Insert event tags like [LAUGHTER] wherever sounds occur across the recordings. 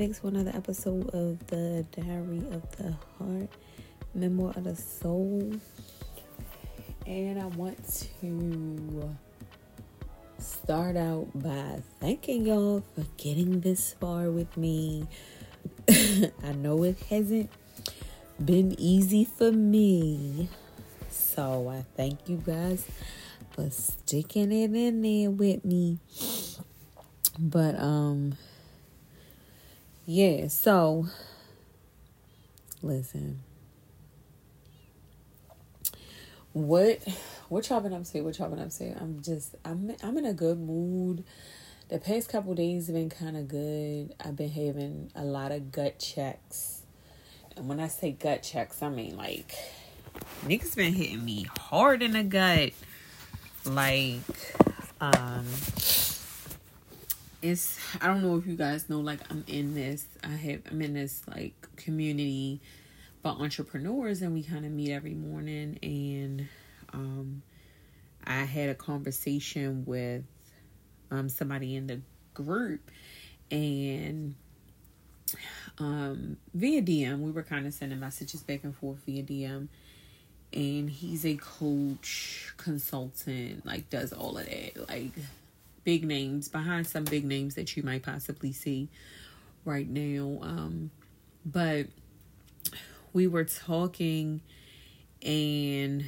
Back to another episode of the Diary of the Heart, Memoir of the Soul. And I want to start out by thanking y'all for getting this far with me. [LAUGHS] I know it hasn't been easy for me. So I thank you guys for sticking it in there with me. But um yeah, so listen. What what y'all been up to? What y'all been up to? I'm just I'm I'm in a good mood. The past couple days have been kind of good. I've been having a lot of gut checks. And when I say gut checks, I mean like niggas been hitting me hard in the gut. Like um it's I don't know if you guys know like I'm in this I have I'm in this like community for entrepreneurs and we kind of meet every morning and um I had a conversation with um somebody in the group and um via DM we were kind of sending messages back and forth via DM and he's a coach consultant like does all of that like big names behind some big names that you might possibly see right now. Um, but we were talking and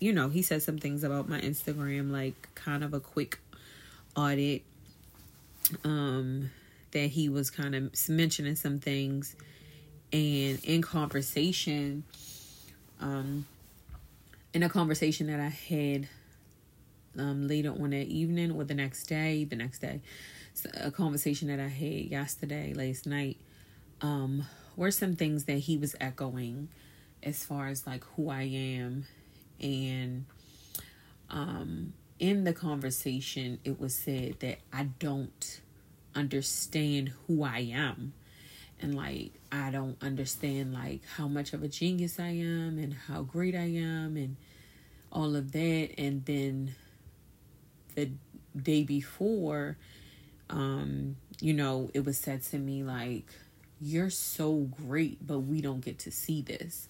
you know, he said some things about my Instagram, like kind of a quick audit. Um, that he was kind of mentioning some things, and in conversation, um, in a conversation that I had um, later on that evening or the next day, the next day, a conversation that I had yesterday, last night, um, were some things that he was echoing as far as like who I am. And um, in the conversation, it was said that I don't understand who I am. And like, I don't understand like how much of a genius I am and how great I am and all of that. And then the day before, um, you know, it was said to me like, You're so great, but we don't get to see this.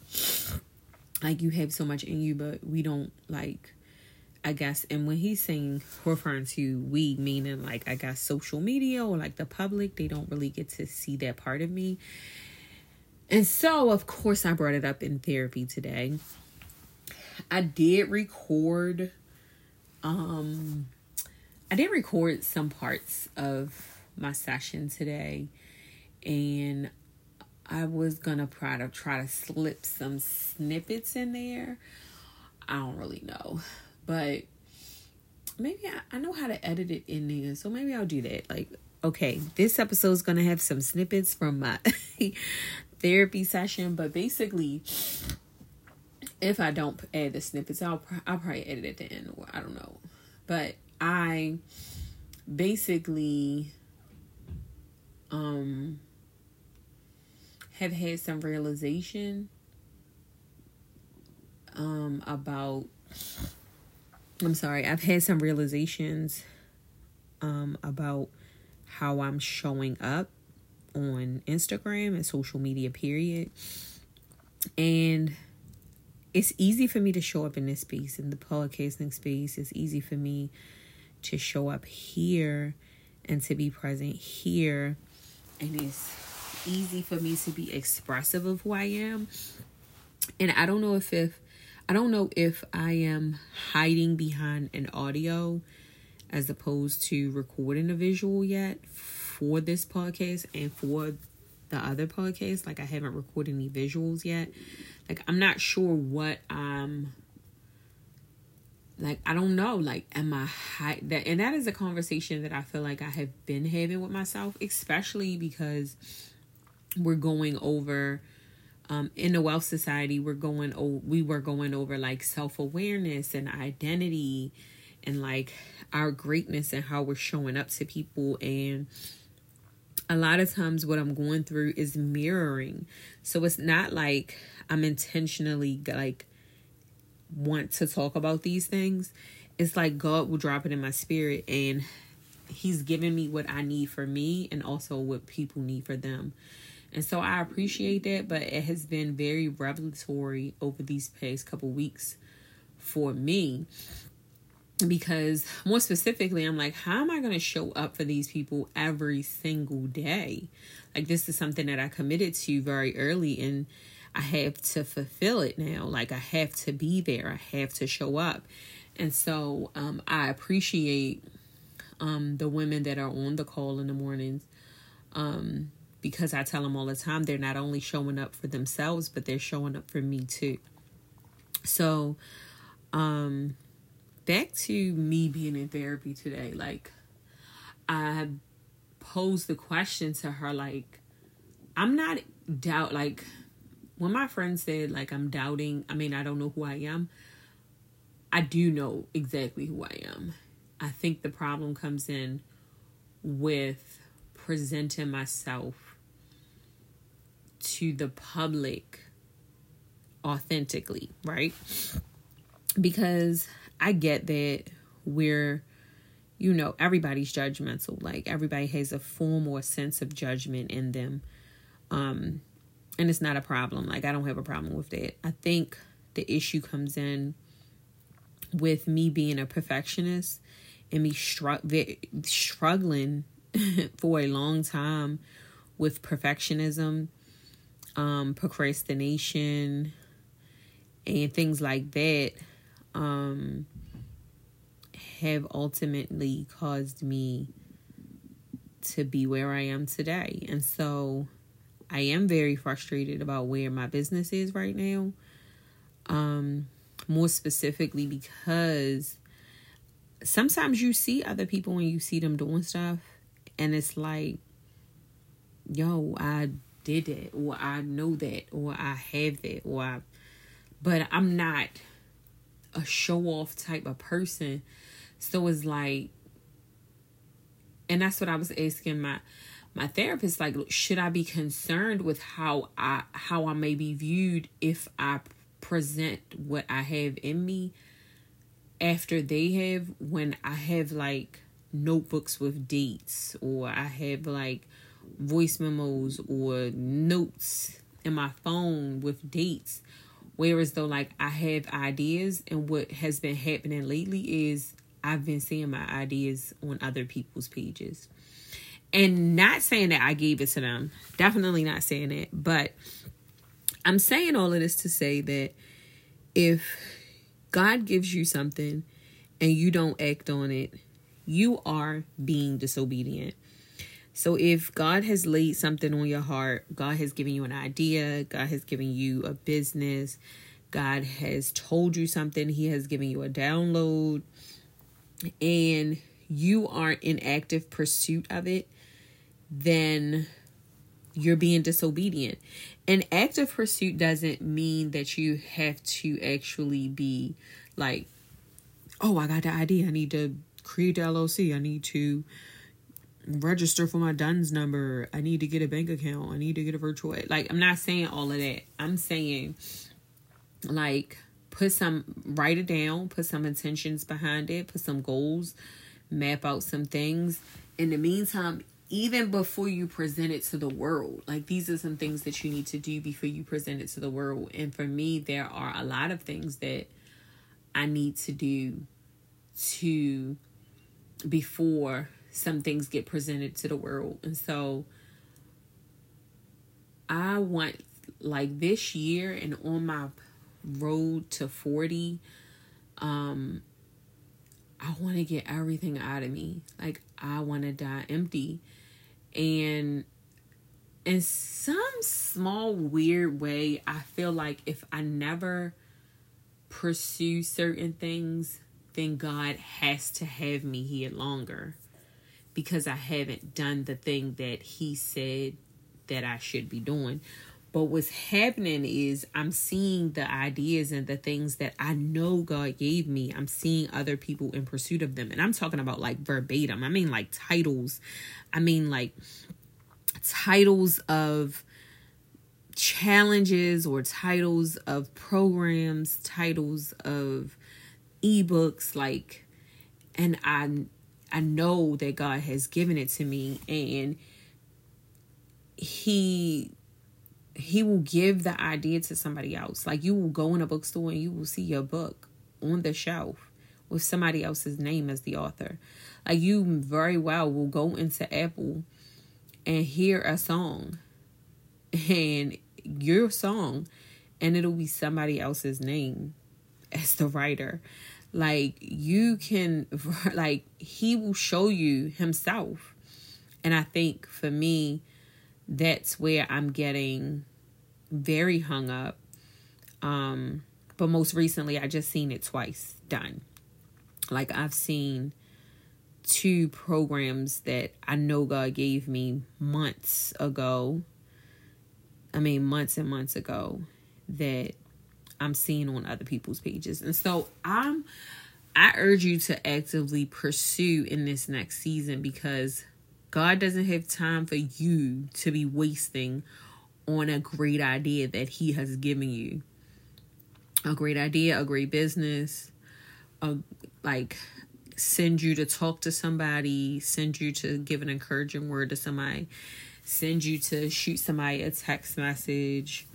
Like you have so much in you, but we don't like I guess and when he's saying referring to we meaning like I guess social media or like the public, they don't really get to see that part of me. And so of course I brought it up in therapy today. I did record um I did record some parts of my session today and I was gonna try to try to slip some snippets in there. I don't really know. But maybe I, I know how to edit it in there. So maybe I'll do that. Like, okay, this episode is gonna have some snippets from my [LAUGHS] therapy session, but basically if I don't add the snippets, I'll I'll probably edit it in or I don't know. But I basically um have had some realization um about I'm sorry, I've had some realizations um about how I'm showing up on Instagram and social media period. And it's easy for me to show up in this space in the podcasting space. It's easy for me to show up here and to be present here. And it's easy for me to be expressive of who I am. And I don't know if if I don't know if I am hiding behind an audio as opposed to recording a visual yet for this podcast and for the other podcast. Like I haven't recorded any visuals yet. Like I'm not sure what I'm like I don't know like am I high that and that is a conversation that I feel like I have been having with myself especially because we're going over um in the Wellth Society we're going oh we were going over like self-awareness and identity and like our greatness and how we're showing up to people and a lot of times what I'm going through is mirroring. So it's not like I'm intentionally like want to talk about these things. It's like God will drop it in my spirit and he's given me what I need for me and also what people need for them. And so I appreciate that, but it has been very revelatory over these past couple weeks for me because more specifically i'm like how am i going to show up for these people every single day like this is something that i committed to very early and i have to fulfill it now. Like i have to be there. I have to show up. And so um, i appreciate um, the women that are on the call in the mornings um, because i tell them all the time they're not only showing up for themselves but they're showing up for me too. So um back to me being in therapy today, like I posed the question to her, like, I'm not doubt like when my friend said like I'm doubting, I mean I don't know who I am. I do know exactly who I am. I think the problem comes in with presenting myself to the public authentically, right? Because I get that we're, you know, everybody's judgmental. Like everybody has a form or sense of judgment in them. Um, and it's not a problem. Like I don't have a problem with that. I think the issue comes in with me being a perfectionist and me str- struggling [LAUGHS] for a long time with perfectionism, um, procrastination, and things like that um, have ultimately caused me to be where I am today. And so I am very frustrated about where my business is right now. Um, more specifically, because sometimes you see other people and you see them doing stuff, and it's like, yo, I did it, or I know that, or I have that, or I, but I'm not a show off type of person. So it's like, and that's what I was asking my my therapist like should i be concerned with how i how i may be viewed if i present what i have in me after they have when i have like notebooks with dates or i have like voice memos or notes in my phone with dates Whereas though like I have ideas and what has been happening lately is I've been seeing my ideas on other people's pages. And not saying that I gave it to them. Definitely not saying that. But I'm saying all of this to say that if God gives you something and you don't act on it, you are being disobedient. So if God has laid something on your heart, God has given you an idea, God has given you a business, God has told you something, He has given you a download, and you aren't in active pursuit of it, then you're being disobedient. And active pursuit doesn't mean that you have to actually be like, oh, I got the idea. I need to create the LLC. I need to register for my DUNS number. I need to get a bank account. I need to get a virtual. Like, I'm not saying all of that. I'm saying, like, put some, write it down, put some intentions behind it, put some goals, map out some things. In the meantime, even before you present it to the world, like, these are some things that you need to do before you present it to the world. And for me, there are a lot of things that I need to do to before some things get presented to the world. And so I want like this year and on my road to 40 um I want to get everything out of me. Like I want to die empty. And in some small weird way, I feel like if I never pursue certain things, then God has to have me here longer because I haven't done the thing that he said that I should be doing. But what's happening is I'm seeing the ideas and the things that I know God gave me. I'm seeing other people in pursuit of them. And I'm talking about like verbatim. I mean like titles. I mean like titles of challenges or titles of programs, titles of ebooks like and I I know that God has given it to me and he he will give the idea to somebody else. Like you will go in a bookstore and you will see your book on the shelf with somebody else's name as the author. Like you very well will go into Apple and hear a song and your song and it'll be somebody else's name as the writer. Like you can [LAUGHS] like he will show you himself. And I think for me that's where I'm getting very hung up. Um, but most recently, I just seen it twice done. Like I've seen two programs that I know God gave me months ago. I mean, months and months ago that I'm seeing on other people's pages. And so I'm I urge you to actively pursue in this next season because God doesn't have time for you to be wasting on a great idea that He has given you. A great idea, a great business, a like send you to talk to somebody, send you to give an encouraging word to somebody, send you to shoot somebody a text message,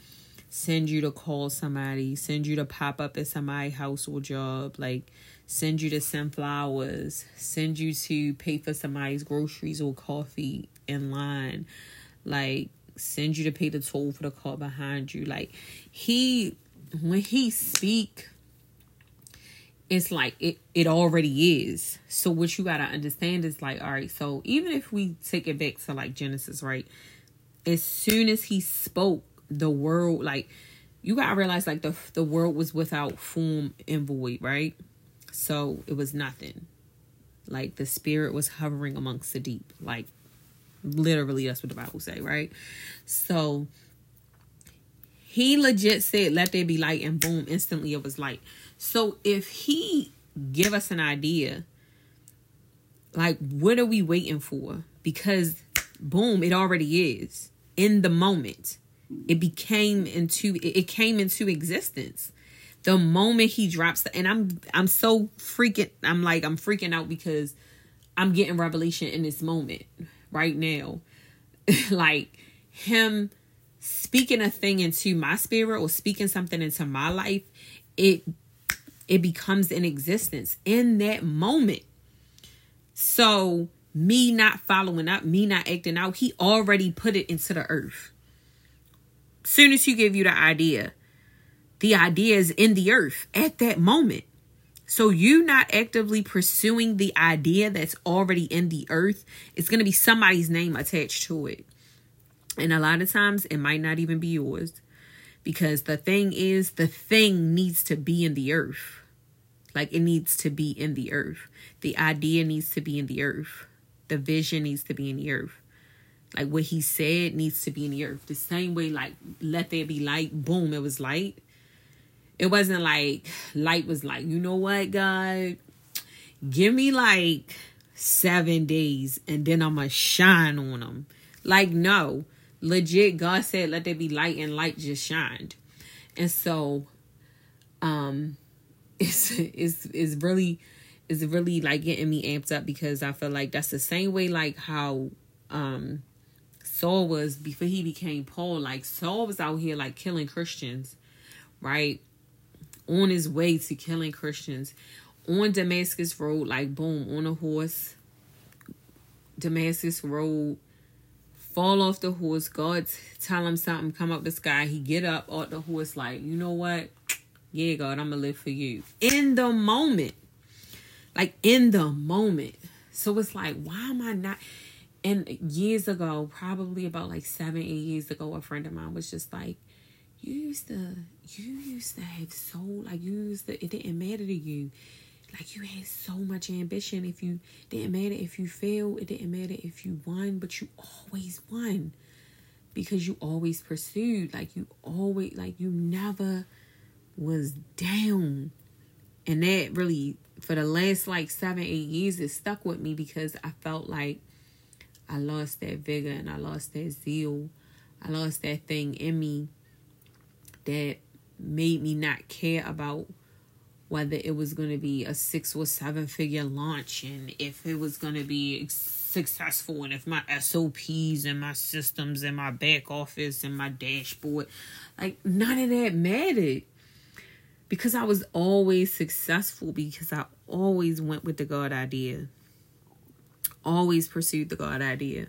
send you to call somebody, send you to pop up at somebody's household job, like send you to send flowers, send you to pay for somebody's groceries or coffee in line, like send you to pay the toll for the car behind you. Like he when he speak it's like it it already is. So what you gotta understand is like, all right, so even if we take it back to like Genesis, right? As soon as he spoke, the world like you gotta realize like the the world was without form and void, right? So it was nothing. Like the spirit was hovering amongst the deep. Like literally that's what the Bible say, right? So he legit said, Let there be light, and boom, instantly it was light. So if he give us an idea, like what are we waiting for? Because boom, it already is in the moment. It became into it came into existence the moment he drops the, and I'm I'm so freaking I'm like I'm freaking out because I'm getting revelation in this moment right now. [LAUGHS] like him speaking a thing into my spirit or speaking something into my life, it it becomes in existence in that moment. So me not following up, me not acting out, he already put it into the earth. Soon as you give you the idea, the idea is in the earth at that moment. So you not actively pursuing the idea that's already in the earth, it's going to be somebody's name attached to it. And a lot of times it might not even be yours because the thing is the thing needs to be in the earth. Like it needs to be in the earth. The idea needs to be in the earth. The vision needs to be in the earth. Like what he said needs to be in the earth. The same way like let there be light, boom, it was light it wasn't like light was like, you know what, God, give me like seven days and then I'm gonna shine on them. Like, no, legit, God said, let there be light, and light just shined. And so, um, [LAUGHS] it's it's it's really it's really like getting me amped up because I feel like that's the same way like how um Saul was before he became Paul. Like Saul was out here like killing Christians, right? on his way to killing Christians on Damascus Road, like boom, on a horse. Damascus Road, fall off the horse. God tell him something, come up the sky. He get up off the horse, like, you know what? Yeah, God, I'm gonna live for you. In the moment. Like in the moment. So it's like, why am I not? And years ago, probably about like seven, eight years ago, a friend of mine was just like, you used to you used to have so like you used to it didn't matter to you. Like you had so much ambition if you didn't matter if you failed it didn't matter if you won but you always won because you always pursued. Like you always like you never was down. And that really for the last like seven eight years it stuck with me because i felt like i lost that vigor and i lost that zeal. I lost that thing in me that made me not care about whether it was going to be a six or seven figure launch and if it was going to be successful and if my SOPs and my systems and my back office and my dashboard like none of that mattered. Because I was always successful because I always went with the God idea always pursued the God idea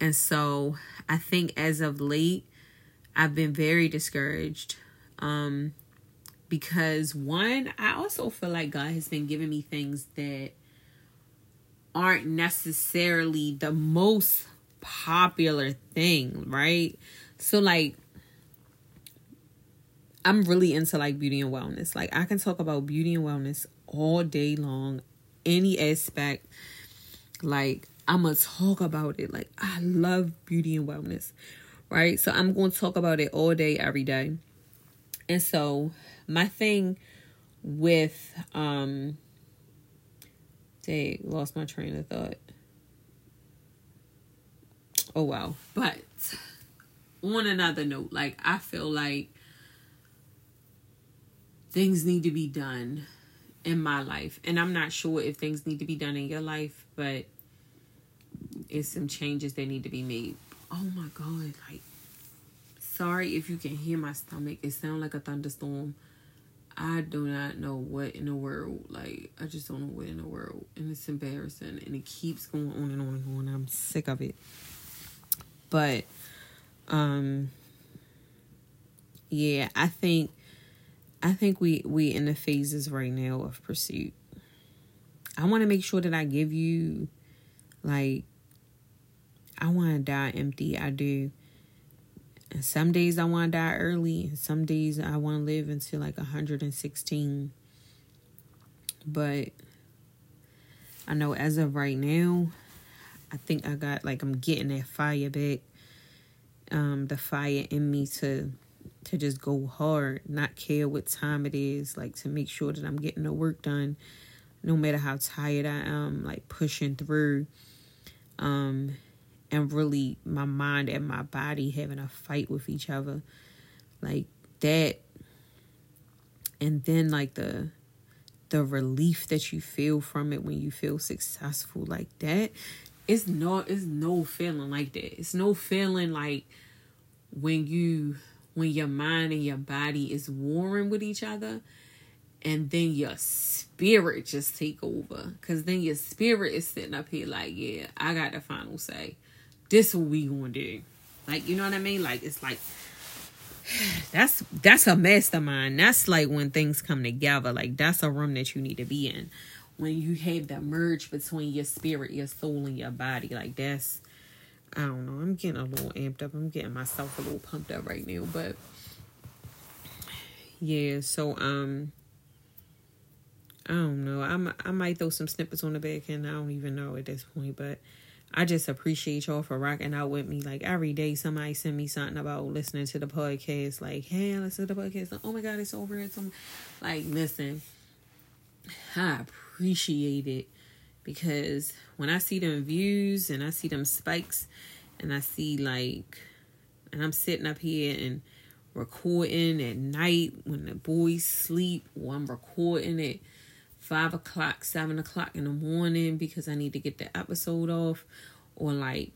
and so I think as of late I've been very discouraged um because one I also feel like God has been giving me things that aren't necessarily the most popular thing, right? So like I'm really into like beauty and wellness. Like I can talk about beauty and wellness all day long, any aspect. Like I'm gonna talk about it. Like I love beauty and wellness, right? So I'm gonna talk about it all day, every day. And so my thing with um Dang, lost my train of thought. Oh wow. But on another note, like I feel like things need to be done in my life. And I'm not sure if things need to be done in your life, but it's some changes that need to be made. Oh my god, like sorry if you can hear my stomach. It sounds like a thunderstorm. I do not know what in the world. Like, I just don't know what in the world. And it's embarrassing. And it keeps going on and on and on. I'm sick of it. But, um, yeah, I think, I think we, we in the phases right now of pursuit. I want to make sure that I give you, like, I want to die empty. I do. And some days I want to die early, and some days I want to live until like 116. But I know as of right now, I think I got like I'm getting that fire back. Um, the fire in me to to just go hard, not care what time it is, like to make sure that I'm getting the work done, no matter how tired I am, like pushing through. Um, and really my mind and my body having a fight with each other like that and then like the the relief that you feel from it when you feel successful like that it's no it's no feeling like that it's no feeling like when you when your mind and your body is warring with each other and then your spirit just take over because then your spirit is sitting up here like yeah i got the final say this what we gonna do. Like, you know what I mean? Like it's like [SIGHS] that's that's a mastermind. That's like when things come together. Like that's a room that you need to be in. When you have that merge between your spirit, your soul, and your body. Like that's I don't know. I'm getting a little amped up. I'm getting myself a little pumped up right now. But yeah, so um I don't know. I'm I might throw some snippets on the back end. I don't even know at this point, but I just appreciate y'all for rocking out with me. Like every day, somebody send me something about listening to the podcast. Like, hey, I listen to the podcast. oh my god, it's over. It's some like listen. I appreciate it because when I see them views and I see them spikes and I see like, and I'm sitting up here and recording at night when the boys sleep, or I'm recording it five o'clock, seven o'clock in the morning because I need to get the episode off, or like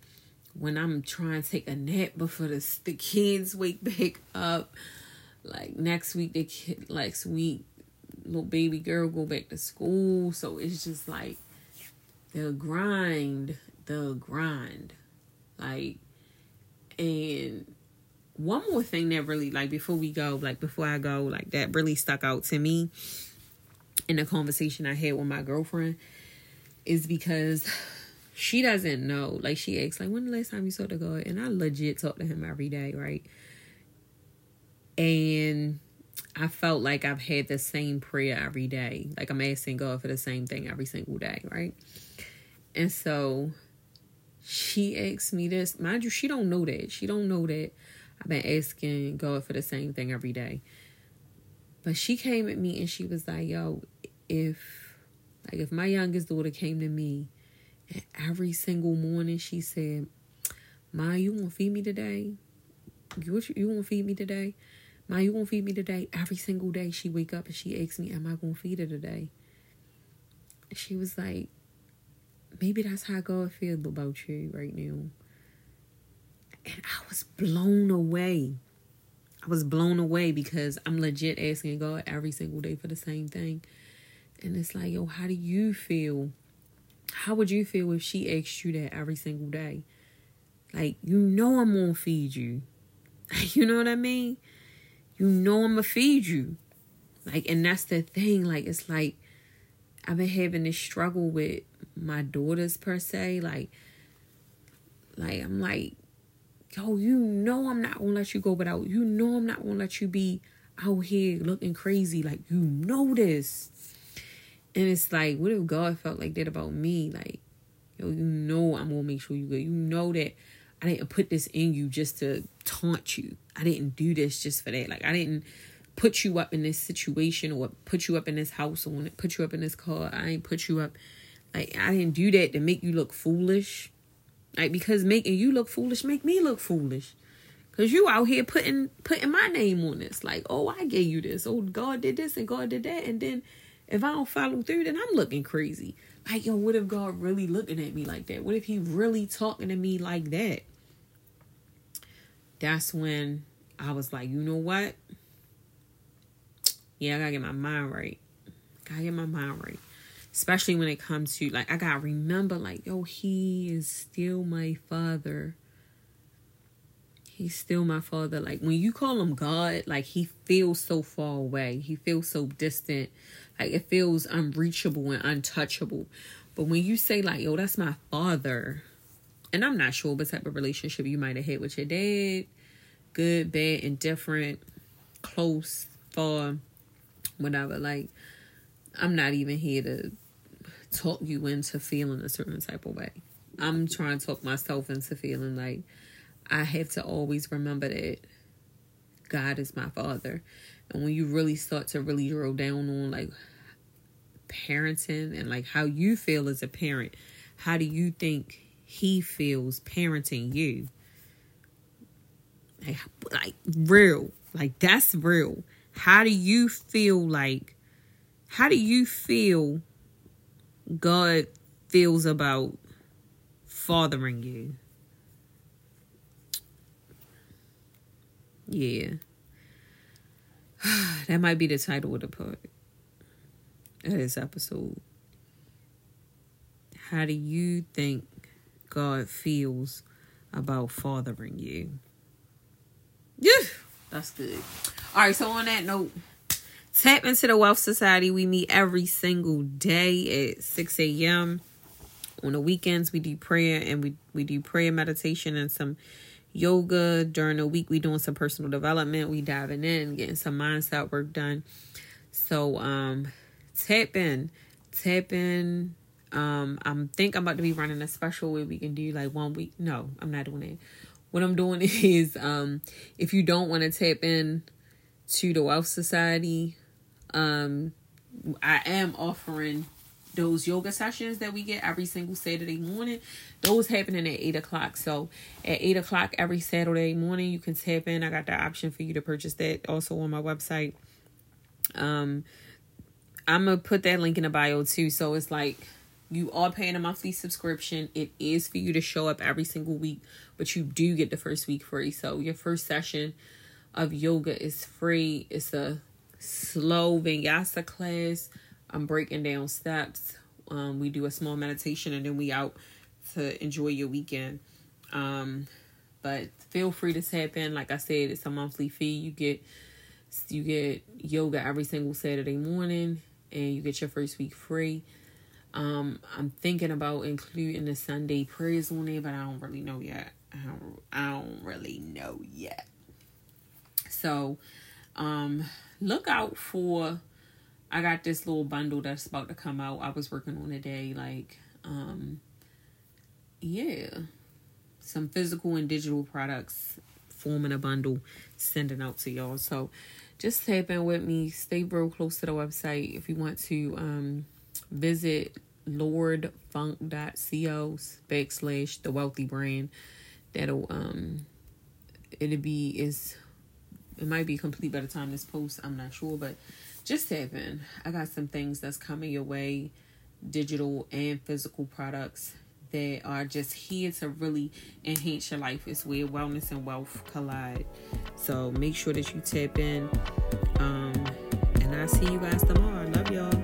when I'm trying to take a nap before the the kids wake back up. Like next week, the kid next week, little baby girl go back to school, so it's just like the grind, the grind, like and one more thing that really like before we go like before i go like that really stuck out to me in the conversation I had with my girlfriend is because she doesn't know. Like she asks, like, when the last time you saw the God? And I legit talk to him every day, right? And I felt like I've had the same prayer every day. Like I'm asking God for the same thing every single day, right? And so she asked me this. Mind you, she don't know that. She don't know that I've been asking God for the same thing every day. But she came at me and she was like, yo, if like if my youngest daughter came to me and every single morning she said, Ma, you wanna feed me today? You, you wanna feed me today? Ma, you gonna feed me today? Every single day she wake up and she asks me, Am I gonna feed her today? She was like, Maybe that's how God feels about you right now. And I was blown away. I was blown away because I'm legit asking God every single day for the same thing. And it's like, yo, how do you feel? How would you feel if she asked you that every single day? Like, you know I'm gonna feed you. [LAUGHS] you know what I mean? You know I'm gonna feed you. Like, and that's the thing. Like, it's like I've been having this struggle with my daughters per se. Like, like I'm like, yo, you know I'm not gonna let you go without. You know I'm not gonna let you be out here looking crazy. Like, you know this. And it's like, what if God felt like that about me? Like, yo, you know I'm gonna make sure you good. You know that I didn't put this in you just to taunt you. I didn't do this just for that. Like I didn't put you up in this situation or put you up in this house or put you up in this car. I ain't put you up like I didn't do that to make you look foolish. Like because making you look foolish make me look foolish. Cause you out here putting putting my name on this. Like, oh, I gave you this. Oh, God did this and God did that. And then if I don't follow through, then I'm looking crazy. Like, yo, what if God really looking at me like that? What if he really talking to me like that? That's when I was like, you know what? Yeah, I gotta get my mind right. Gotta get my mind right. Especially when it comes to like I gotta remember like, yo, he is still my father. He's still my father. Like when you call him God, like he feels so far away. He feels so distant. Like it feels unreachable and untouchable. But when you say like, yo, that's my father, and I'm not sure what type of relationship you might have had with your dad, good, bad, indifferent, close, far, whatever. Like, I'm not even here to talk you into feeling a certain type of way. I'm trying to talk myself into feeling like I have to always remember that God is my father. And when you really start to really drill down on like parenting and like how you feel as a parent, how do you think he feels parenting you. Like, like real. Like that's real. How do you feel like how do you feel God feels about fathering you? Yeah. [SIGHS] that might be the title of the part of this episode. How do you think God feels about fathering you. Yeah, that's good. All right, so on that note, tap into the Wellth Society. We meet every single day at 6 a.m. On the weekends, we do prayer and we, we do prayer meditation and some yoga. During the week, we doing some personal development. We diving in, getting some mindset work done. So um tap in. Tap in um, I think I'm about to be running a special where we can do like one week. No, I'm not doing it. What I'm doing [LAUGHS] is, um, if you don't want to tap in to the Wellth Society, um, I am offering those yoga sessions that we get every single Saturday morning. Those happening at eight o'clock. So at eight o'clock every Saturday morning, you can tap in. I got the option for you to purchase that also on my website. Um, I'm gonna put that link in the bio too. So it's like you are paying a monthly subscription. It is for you to show up every single week, but you do get the first week free. So your first session of yoga is free. It's a slow vinyasa class. I'm breaking down steps. Um, we do a small meditation and then we out to enjoy your weekend. Um, but feel free to tap in. Like I said, it's a monthly fee. You get you get yoga every single Saturday morning, and you get your first week free. Um, I'm thinking about including the Sunday prayers on there, but I don't really know yet. I don't, I don't really know yet. So, um, look out for. I got this little bundle that's about to come out. I was working on today, like, um, yeah, some physical and digital products forming a bundle, sending out to y'all. So, just tap in with me. Stay real close to the website if you want to um visit lordfunk.co backslash the wealthy brand. That'll um it'll be is it might be complete by the time this post. I'm not sure, but just tap in. I got some things that's coming your way, digital and physical products that are just here to really enhance your life. It's where wellness and wealth collide. So make sure that you tap in. Um, and I'll see you guys tomorrow. Love y'all.